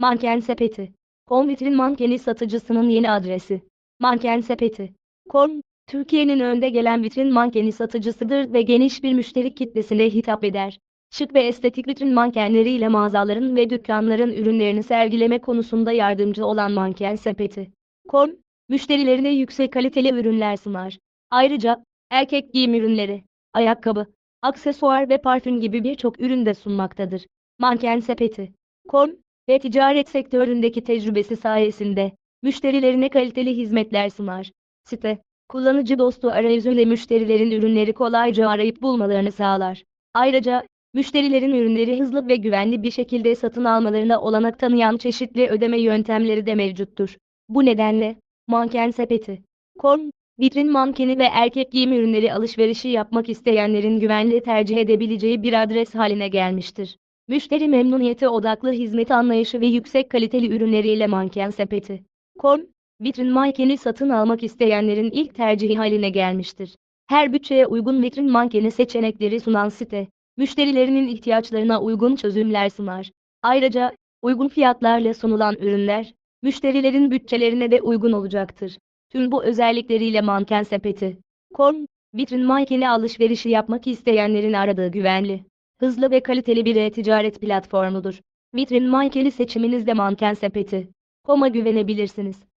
Manken sepeti. Com vitrin mankeni satıcısının yeni adresi. Manken sepeti. Com, Türkiye'nin önde gelen vitrin mankeni satıcısıdır ve geniş bir müşteri kitlesine hitap eder. Şık ve estetik vitrin mankenleriyle mağazaların ve dükkanların ürünlerini sergileme konusunda yardımcı olan manken sepeti. Com, müşterilerine yüksek kaliteli ürünler sunar. Ayrıca, erkek giyim ürünleri, ayakkabı, aksesuar ve parfüm gibi birçok ürün de sunmaktadır. Manken sepeti. Com ve ticaret sektöründeki tecrübesi sayesinde müşterilerine kaliteli hizmetler sunar. Site, kullanıcı dostu arayüzüyle müşterilerin ürünleri kolayca arayıp bulmalarını sağlar. Ayrıca, müşterilerin ürünleri hızlı ve güvenli bir şekilde satın almalarına olanak tanıyan çeşitli ödeme yöntemleri de mevcuttur. Bu nedenle, manken sepeti. Com, vitrin mankeni ve erkek giyim ürünleri alışverişi yapmak isteyenlerin güvenli tercih edebileceği bir adres haline gelmiştir. Müşteri memnuniyeti odaklı hizmet anlayışı ve yüksek kaliteli ürünleriyle manken sepeti. Com, vitrin mankeni satın almak isteyenlerin ilk tercihi haline gelmiştir. Her bütçeye uygun vitrin mankeni seçenekleri sunan site, müşterilerinin ihtiyaçlarına uygun çözümler sunar. Ayrıca, uygun fiyatlarla sunulan ürünler, müşterilerin bütçelerine de uygun olacaktır. Tüm bu özellikleriyle manken sepeti. Com, vitrin mankeni alışverişi yapmak isteyenlerin aradığı güvenli, hızlı ve kaliteli bir e-ticaret platformudur. Vitrin mankeni seçiminizde manken sepeti. Com'a güvenebilirsiniz.